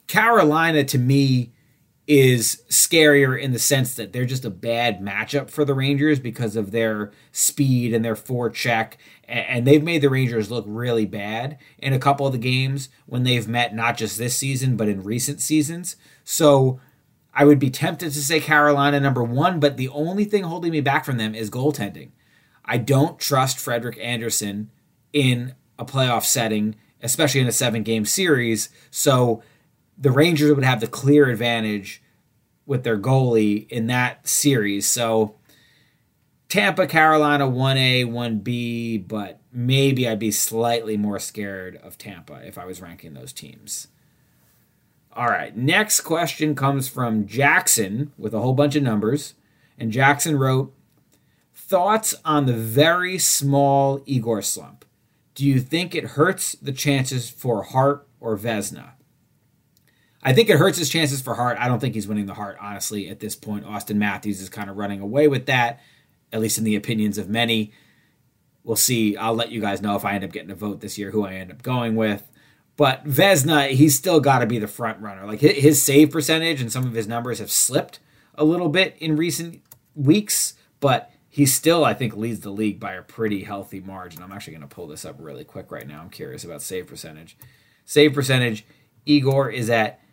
Carolina, to me, is scarier in the sense that they're just a bad matchup for the Rangers because of their speed and their forecheck. And they've made the Rangers look really bad in a couple of the games when they've met, not just this season, but in recent seasons. So I would be tempted to say Carolina number one, but the only thing holding me back from them is goaltending. I don't trust Frederik Andersen in a playoff setting, especially in a seven game series. So the Rangers would have the clear advantage with their goalie in that series. So Tampa, Carolina, 1A, 1B, but maybe I'd be slightly more scared of Tampa if I was ranking those teams. All right, next question comes from Jackson with a whole bunch of numbers. And Jackson wrote Thoughts on the very small Igor slump. Do you think it hurts the chances for Hart or Vezina? I think it hurts his chances for Hart. I don't think he's winning the Hart, honestly, at this point. Auston Matthews is kind of running away with that, at least in the opinions of many. We'll see. I'll let you guys know if I end up getting a vote this year who I end up going with. But Vezina, he's still got to be the front runner. Like his save percentage and some of his numbers have slipped a little bit in recent weeks, but he still, I think, leads the league by a pretty healthy margin. I'm actually going to pull this up really quick right now. I'm curious about save percentage. Save percentage, Igor is at 9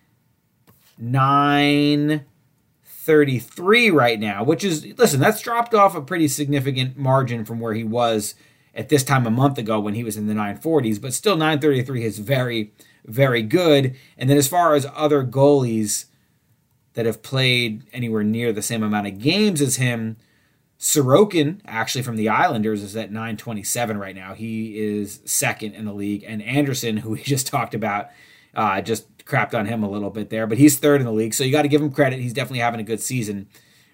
933 right now, which is, listen, that's dropped off a pretty significant margin from where he was at this time a month ago when he was in the 940s, but still 933 is very, very good. And then as far as other goalies that have played anywhere near the same amount of games as him, Sorokin, actually from the Islanders, is at 927 right now. He is second in the league. And Andersen, who we just talked about, uh, just crapped on him a little bit there, but he's third in the league. So you got to give him credit. He's definitely having a good season.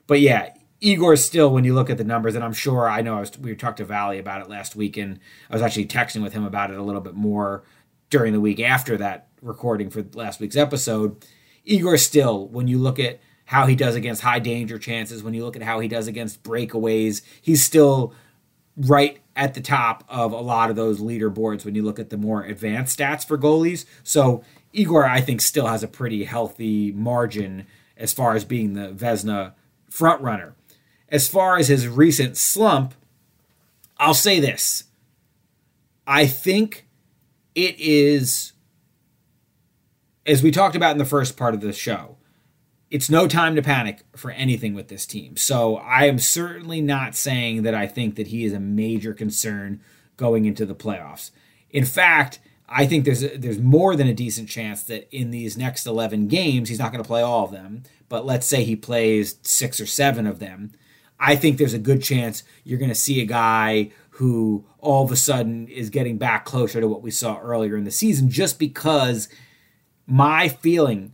But yeah, Igor still, when you look at the numbers, and I'm sure I know I was, we talked to Valley about it last week, and I was actually texting with him about it a little bit more during the week after that recording for last week's episode. Igor still, when you look at how he does against high danger chances, when you look at how he does against breakaways, he's still right at the top of a lot of those leaderboards when you look at the more advanced stats for goalies. So Igor, I think, still has a pretty healthy margin as far as being the Vezina front runner. As far as his recent slump, I'll say this. I think it is, as we talked about in the first part of the show, it's no time to panic for anything with this team. So I am certainly not saying that I think that he is a major concern going into the playoffs. In fact, I think there's a, there's more than a decent chance that in these next 11 games he's not going to play all of them, but let's say he plays 6 or 7 of them. I think there's a good chance you're going to see a guy who all of a sudden is getting back closer to what we saw earlier in the season just because my feeling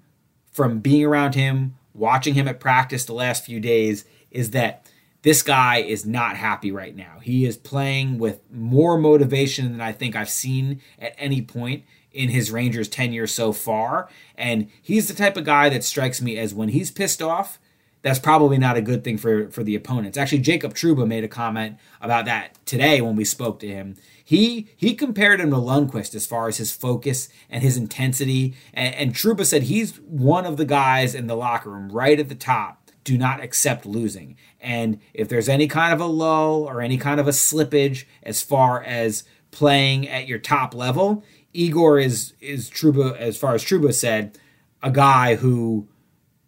from being around him, watching him at practice the last few days is that this guy is not happy right now. He is playing with more motivation than I think I've seen at any point in his Rangers tenure so far. And he's the type of guy that strikes me as when he's pissed off, that's probably not a good thing for, for the opponents. Actually, Jacob Trouba made a comment about that today when we spoke to him. He he compared him to Lundqvist as far as his focus and his intensity. And, and Trouba said he's one of the guys in the locker room right at the top do not accept losing. And if there's any kind of a lull or any kind of a slippage as far as playing at your top level, Igor is is Trouba, as far as Trouba said, a guy who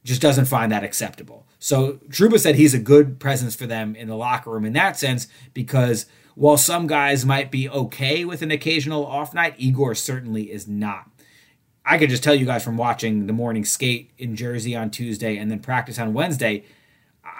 just doesn't find that acceptable. So Trouba said he's a good presence for them in the locker room in that sense because while some guys might be okay with an occasional off night, Igor certainly is not. I could just tell you guys from watching the morning skate in Jersey on Tuesday and then practice on Wednesday,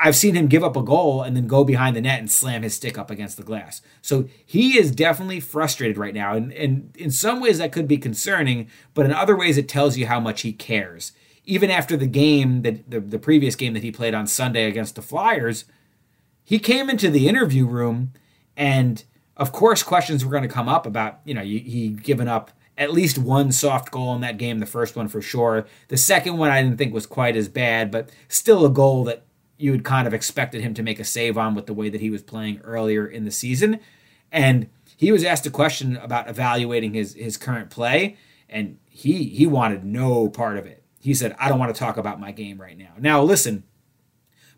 I've seen him give up a goal and then go behind the net and slam his stick up against the glass. So he is definitely frustrated right now. And, and in some ways, that could be concerning, but in other ways, it tells you how much he cares. Even after the game, that the, the previous game that he played on Sunday against the Flyers, he came into the interview room and of course questions were going to come up about, you know, he, he given up at least one soft goal in that game, the first one for sure. The second one I didn't think was quite as bad, but still a goal that you had kind of expected him to make a save on with the way that he was playing earlier in the season. And he was asked a question about evaluating his his current play, and he he wanted no part of it. He said, "I don't want to talk about my game right now." Now, listen,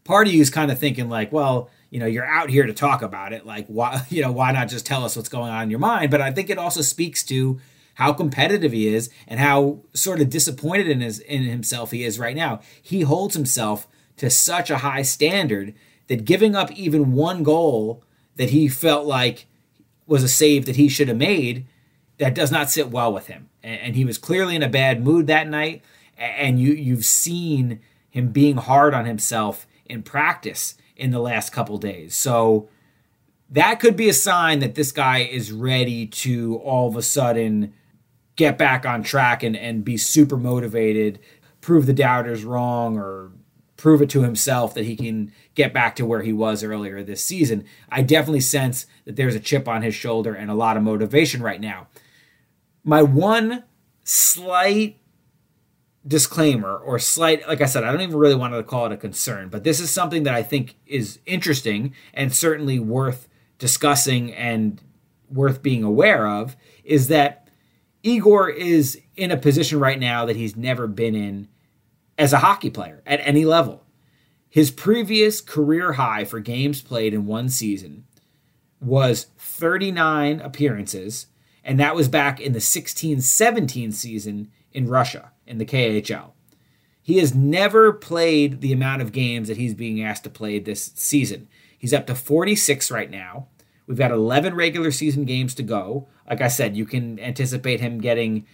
part of you is kind of thinking like, well, you know, you're out here to talk about it. Like, why, you know, why not just tell us what's going on in your mind? But I think it also speaks to how competitive he is and how sort of disappointed in his in himself he is right now. He holds himself to such a high standard that giving up even one goal that he felt like was a save that he should have made that does not sit well with him. And, he was clearly in a bad mood that night. And you you've seen him being hard on himself in practice in the last couple days. So that could be a sign that this guy is ready to all of a sudden get back on track and, and be super motivated, prove the doubters wrong, or prove it to himself that he can get back to where he was earlier this season. I definitely sense that there's a chip on his shoulder and a lot of motivation right now. My one slight disclaimer or slight like i said i don't even really want to call it a concern but this is something that i think is interesting and certainly worth discussing and worth being aware of is that Igor is in a position right now that he's never been in as a hockey player at any level. His previous career high for games played in one season was 39 appearances, and that was back in the 16 17 season in Russia in the KHL. He has never played the amount of games that he's being asked to play this season. He's up to 46 right now. We've got 11 regular season games to go. Like I said, you can anticipate him getting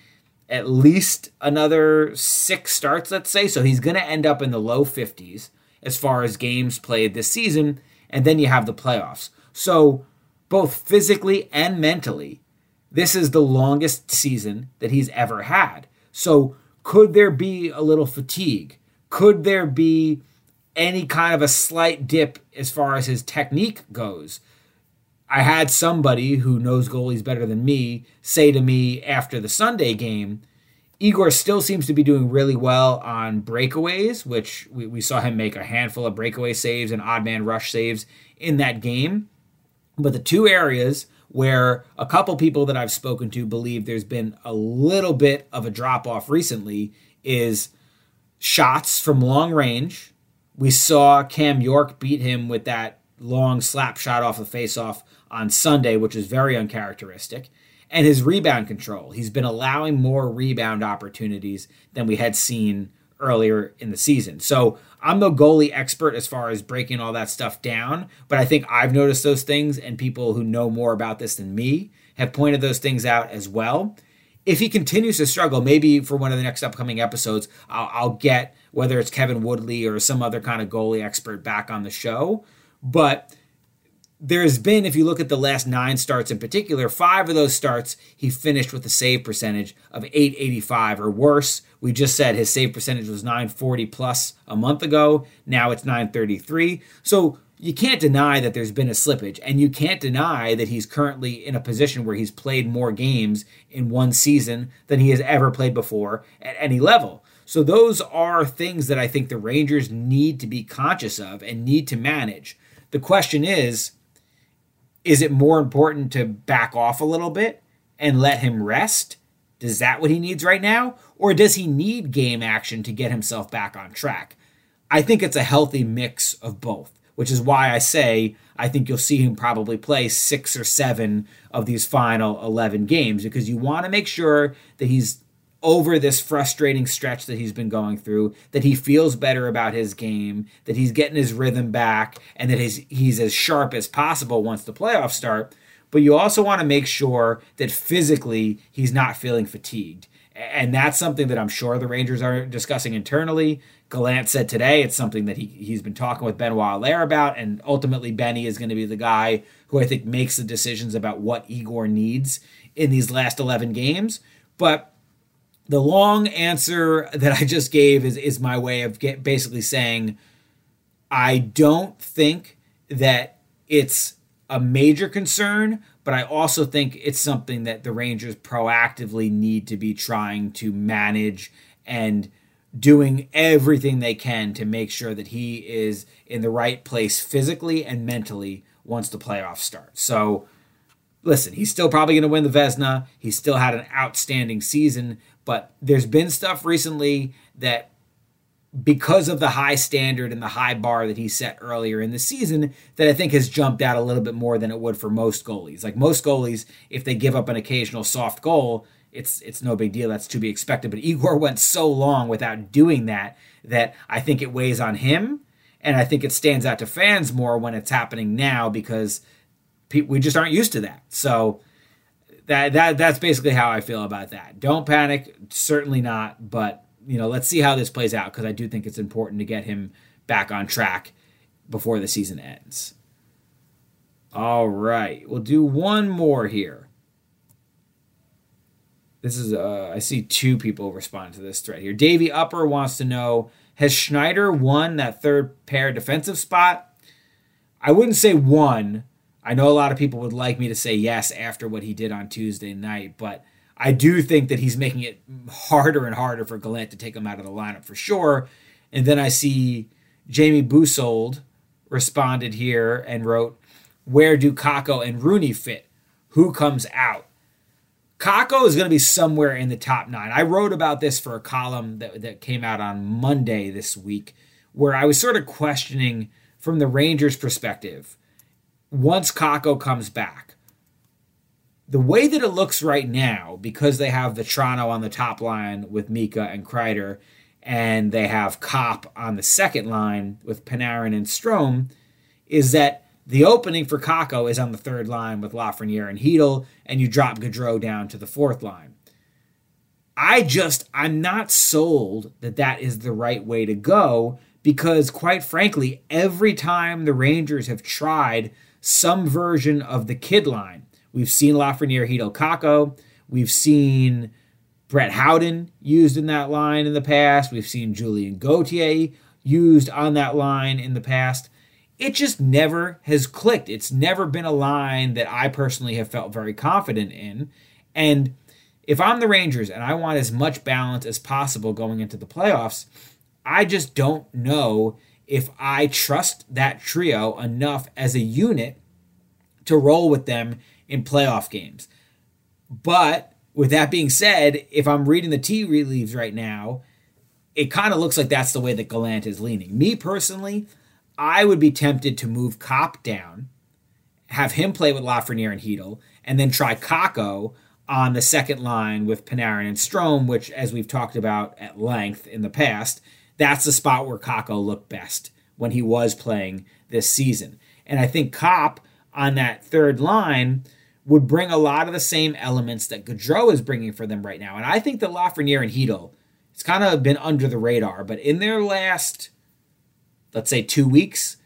at least another six starts, let's say. So he's going to end up in the low 50s as far as games played this season. And then you have the playoffs. So, both physically and mentally, this is the longest season that he's ever had. So, could there be a little fatigue? Could there be any kind of a slight dip as far as his technique goes? I had somebody who knows goalies better than me say to me after the Sunday game, Igor still seems to be doing really well on breakaways, which we, we saw him make a handful of breakaway saves and odd man rush saves in that game. But the two areas where a couple people that I've spoken to believe there's been a little bit of a drop off recently is shots from long range. We saw Cam York beat him with that long slap shot off the faceoff on Sunday, which is very uncharacteristic. And his rebound control. He's been allowing more rebound opportunities than we had seen earlier in the season. So I'm no goalie expert as far as breaking all that stuff down, but I think I've noticed those things, and people who know more about this than me have pointed those things out as well. If he continues to struggle, maybe for one of the next upcoming episodes, I'll, I'll get whether it's Kevin Woodley or some other kind of goalie expert back on the show. But there's been, if you look at the last nine starts in particular, five of those starts he finished with a save percentage of 885 or worse. We just said his save percentage was 940 plus a month ago. Now it's 933. So you can't deny that there's been a slippage, and you can't deny that he's currently in a position where he's played more games in one season than he has ever played before at any level. So those are things that I think the Rangers need to be conscious of and need to manage. The question is, is it more important to back off a little bit and let him rest? Is that what he needs right now? Or does he need game action to get himself back on track? I think it's a healthy mix of both, which is why I say I think you'll see him probably play six or seven of these final 11 games because you want to make sure that he's over this frustrating stretch that he's been going through, that he feels better about his game, that he's getting his rhythm back, and that he's, he's as sharp as possible once the playoffs start. But you also want to make sure that physically he's not feeling fatigued. And that's something that I'm sure the Rangers are discussing internally. Gallant said today it's something that he, he's been talking with Benoit Allaire about, and ultimately Benny is going to be the guy who I think makes the decisions about what Igor needs in these last 11 games. But the long answer that I just gave is is my way of get, basically saying I don't think that it's a major concern, but I also think it's something that the Rangers proactively need to be trying to manage and doing everything they can to make sure that he is in the right place physically and mentally once the playoffs start. So listen, he's still probably going to win the Vezina. He still had an outstanding season, but there's been stuff recently that because of the high standard and the high bar that he set earlier in the season that I think has jumped out a little bit more than it would for most goalies. Like most goalies, if they give up an occasional soft goal, it's it's no big deal. That's to be expected. But Igor went so long without doing that that I think it weighs on him, and I think it stands out to fans more when it's happening now because we just aren't used to that. So that that that's basically how I feel about that. Don't panic, certainly not, but you know, let's see how this plays out because I do think it's important to get him back on track before the season ends. All right, we'll do one more here. This is uh, I see two people respond to this thread here. Davy Upper wants to know has Schneider won that third pair defensive spot? I wouldn't say won I know a lot of people would like me to say yes after what he did on Tuesday night, but I do think that he's making it harder and harder for Gallant to take him out of the lineup for sure. And then I see Jamie Busold responded here and wrote, Where do Kakko and Rooney fit? Who comes out? Kakko is going to be somewhere in the top nine. I wrote about this for a column that, that came out on Monday this week, where I was sort of questioning from the Rangers' perspective once Kakko comes back, the way that it looks right now, because they have Vatrano on the top line with Mika and Kreider, and they have Copp on the second line with Panarin and Strome, is that the opening for Kakko is on the third line with Lafreniere and Chytil, and you drop Gaudreau down to the fourth line. I just, I'm not sold that that is the right way to go because, quite frankly, every time the Rangers have tried some version of the kid line, we've seen Lafreniere, Chytil, Kakko, we've seen Brett Howden used in that line in the past, we've seen Julien Gauthier used on that line in the past it just never has clicked. It's never been a line that I personally have felt very confident in. And if I'm the Rangers and I want as much balance as possible going into the playoffs, I just don't know if I trust that trio enough as a unit to roll with them in playoff games. But with that being said, if I'm reading the tea leaves right now, it kind of looks like that's the way that Gallant is leaning. Me personally, I would be tempted to move Copp down, have him play with Lafreniere and Chytil, and then try Kakko on the second line with Panarin and Strome, which, as we've talked about at length in the past, that's the spot where Kakko looked best when he was playing this season. And I think Copp on that third line would bring a lot of the same elements that Gaudreau is bringing for them right now. And I think that Lafreniere and Chytil, it's kind of been under the radar, but in their last let's say two weeks,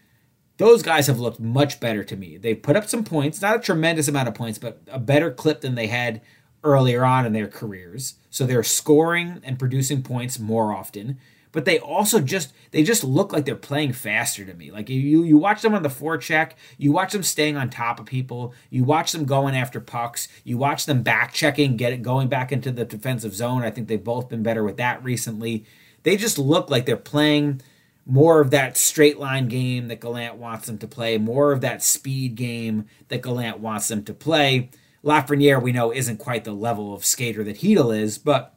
those guys have looked much better to me. They've put up some points, not a tremendous amount of points, but a better clip than they had earlier on in their careers. So they're scoring and producing points more often. But they also just they just look like they're playing faster to me. Like you you watch them on the forecheck, you watch them staying on top of people, you watch them going after pucks, you watch them back checking, get it going back into the defensive zone. I think they've both been better with that recently. They just look like they're playing more of that straight line game that Gallant wants them to play, more of that speed game that Gallant wants them to play. Lafreniere, we know, isn't quite the level of skater that Chytil is, but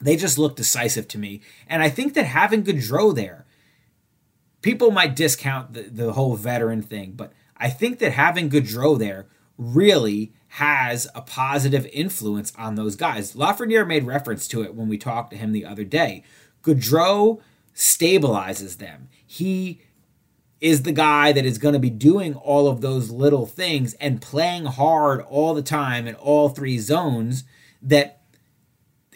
they just look decisive to me. And I think that having Gaudreau there, people might discount the, the whole veteran thing, but I think that having Gaudreau there really has a positive influence on those guys. Lafreniere made reference to it when we talked to him the other day. Gaudreau stabilizes them. He is the guy that is going to be doing all of those little things and playing hard all the time in all three zones that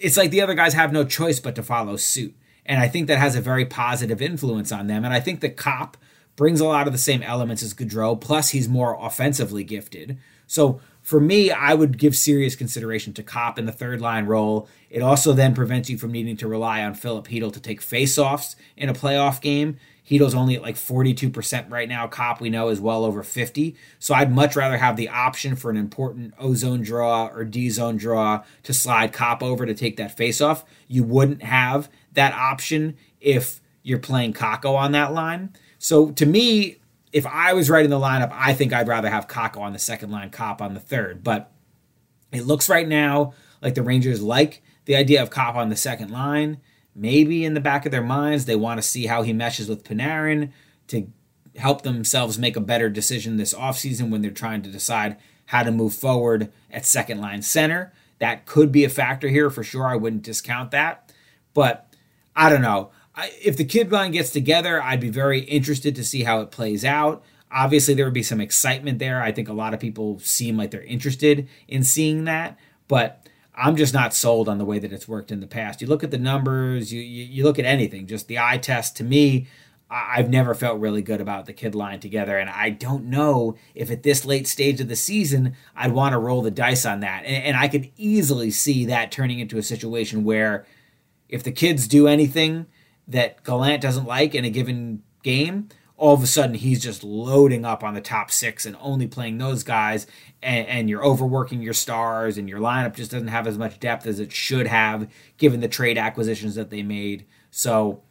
it's like the other guys have no choice but to follow suit. And I think that has a very positive influence on them. And I think the Copp brings a lot of the same elements as Gaudreau, plus he's more offensively gifted. So for me, I would give serious consideration to Copp in the third line role. It also then prevents you from needing to rely on Filip Chytil to take faceoffs in a playoff game. Chytil's only at like 42% right now. Copp, we know, is well over 50. So I'd much rather have the option for an important O zone draw or D zone draw to slide Copp over to take that face off. You wouldn't have that option if you're playing Kakko on that line. So to me, if I was writing the lineup, I think I'd rather have Kakko on the second line, Copp on the third. But it looks right now like the Rangers like the idea of Copp on the second line. Maybe in the back of their minds, they want to see how he meshes with Panarin to help themselves make a better decision this offseason when they're trying to decide how to move forward at second line center. That could be a factor here for sure. I wouldn't discount that. But I don't know. I, if the kid line gets together, I'd be very interested to see how it plays out. Obviously, there would be some excitement there. I think a lot of people seem like they're interested in seeing that, but I'm just not sold on the way that it's worked in the past. You look at the numbers, you, you, you look at anything, just the eye test to me. I've never felt really good about the kid line together, and I don't know if at this late stage of the season I'd want to roll the dice on that. And, and I could easily see that turning into a situation where if the kids do anything that Gallant doesn't like in a given game, all of a sudden he's just loading up on the top six and only playing those guys, and, and, you're overworking your stars, and your lineup just doesn't have as much depth as it should have given the trade acquisitions that they made. So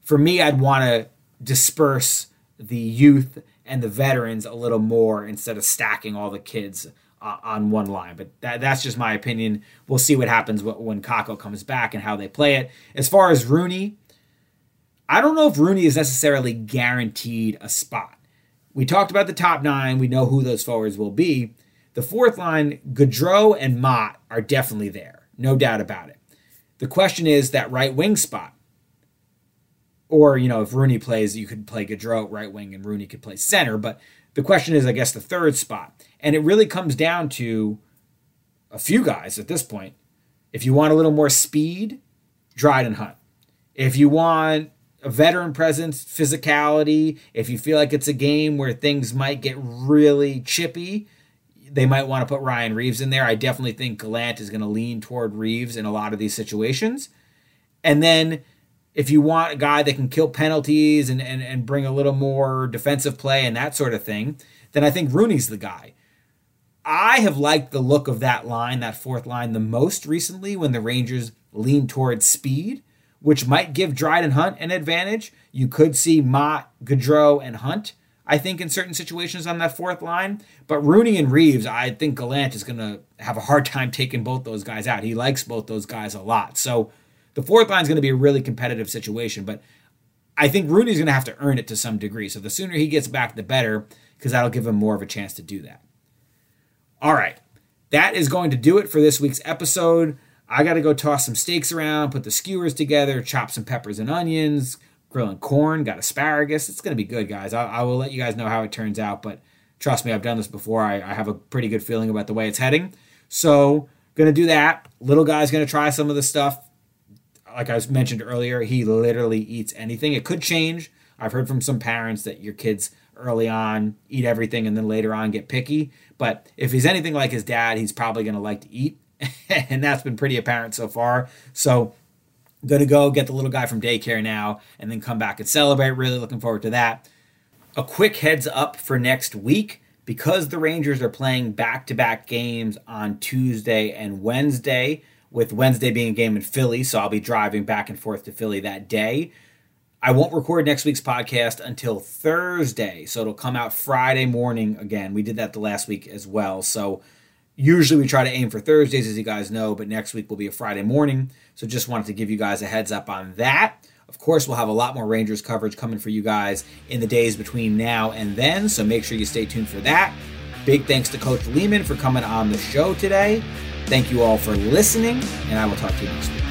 for me, I'd want to disperse the youth and the veterans a little more instead of stacking all the kids uh, on one line. But that, that's just my opinion. We'll see what happens when Kakko comes back and how they play it. As far as Rooney, I don't know if Rooney is necessarily guaranteed a spot. We talked about the top nine. We know who those forwards will be. The fourth line, Gaudreau and Motte are definitely there. No doubt about it. The question is that right wing spot. Or, you know, if Rooney plays, you could play Gaudreau right wing and Rooney could play center. But the question is, I guess, the third spot. And it really comes down to a few guys at this point. If you want a little more speed, Dryden Hunt. If you want a veteran presence, physicality, if you feel like it's a game where things might get really chippy, they might want to put Ryan Reaves in there. I definitely think Gallant is going to lean toward Reaves in a lot of these situations. And then if you want a guy that can kill penalties and, and, and bring a little more defensive play and that sort of thing, then I think Rooney's the guy. I have liked the look of that line, that fourth line, the most recently when the Rangers lean towards speed, which might give Dryden Hunt an advantage. You could see Motte, Gaudreau, and Hunt, I think, in certain situations on that fourth line. But Rooney and Reaves, I think Gallant is going to have a hard time taking both those guys out. He likes both those guys a lot. So the fourth line is going to be a really competitive situation. But I think Rooney's going to have to earn it to some degree. So the sooner he gets back, the better, because that'll give him more of a chance to do that. All right. That is going to do it for this week's episode. I got to go toss some steaks around, put the skewers together, chop some peppers and onions, grilling corn, got asparagus. It's going to be good, guys. I, I, will let you guys know how it turns out, but trust me, I've done this before. I, I have a pretty good feeling about the way it's heading. So, going to do that. Little guy's going to try some of the stuff. Like I mentioned earlier, he literally eats anything. It could change. I've heard from some parents that your kids early on eat everything and then later on get picky. But if he's anything like his dad, he's probably going to like to eat. and that's been pretty apparent so far. So, to go get the little guy from daycare now and then come back and celebrate. Really looking forward to that. A quick heads up for next week because the Rangers are playing back to back games on Tuesday and Wednesday, with Wednesday being a game in Philly. So, I'll be driving back and forth to Philly that day. I won't record next week's podcast until Thursday, so it'll come out Friday morning again. We did that the last week as well. So usually we try to aim for Thursdays, as you guys know, but next week will be a Friday morning. So just wanted to give you guys a heads up on that. Of course, we'll have a lot more Rangers coverage coming for you guys in the days between now and then, so make sure you stay tuned for that. Big thanks to Coach Leaman for coming on the show today. Thank you all for listening, and I will talk to you next week.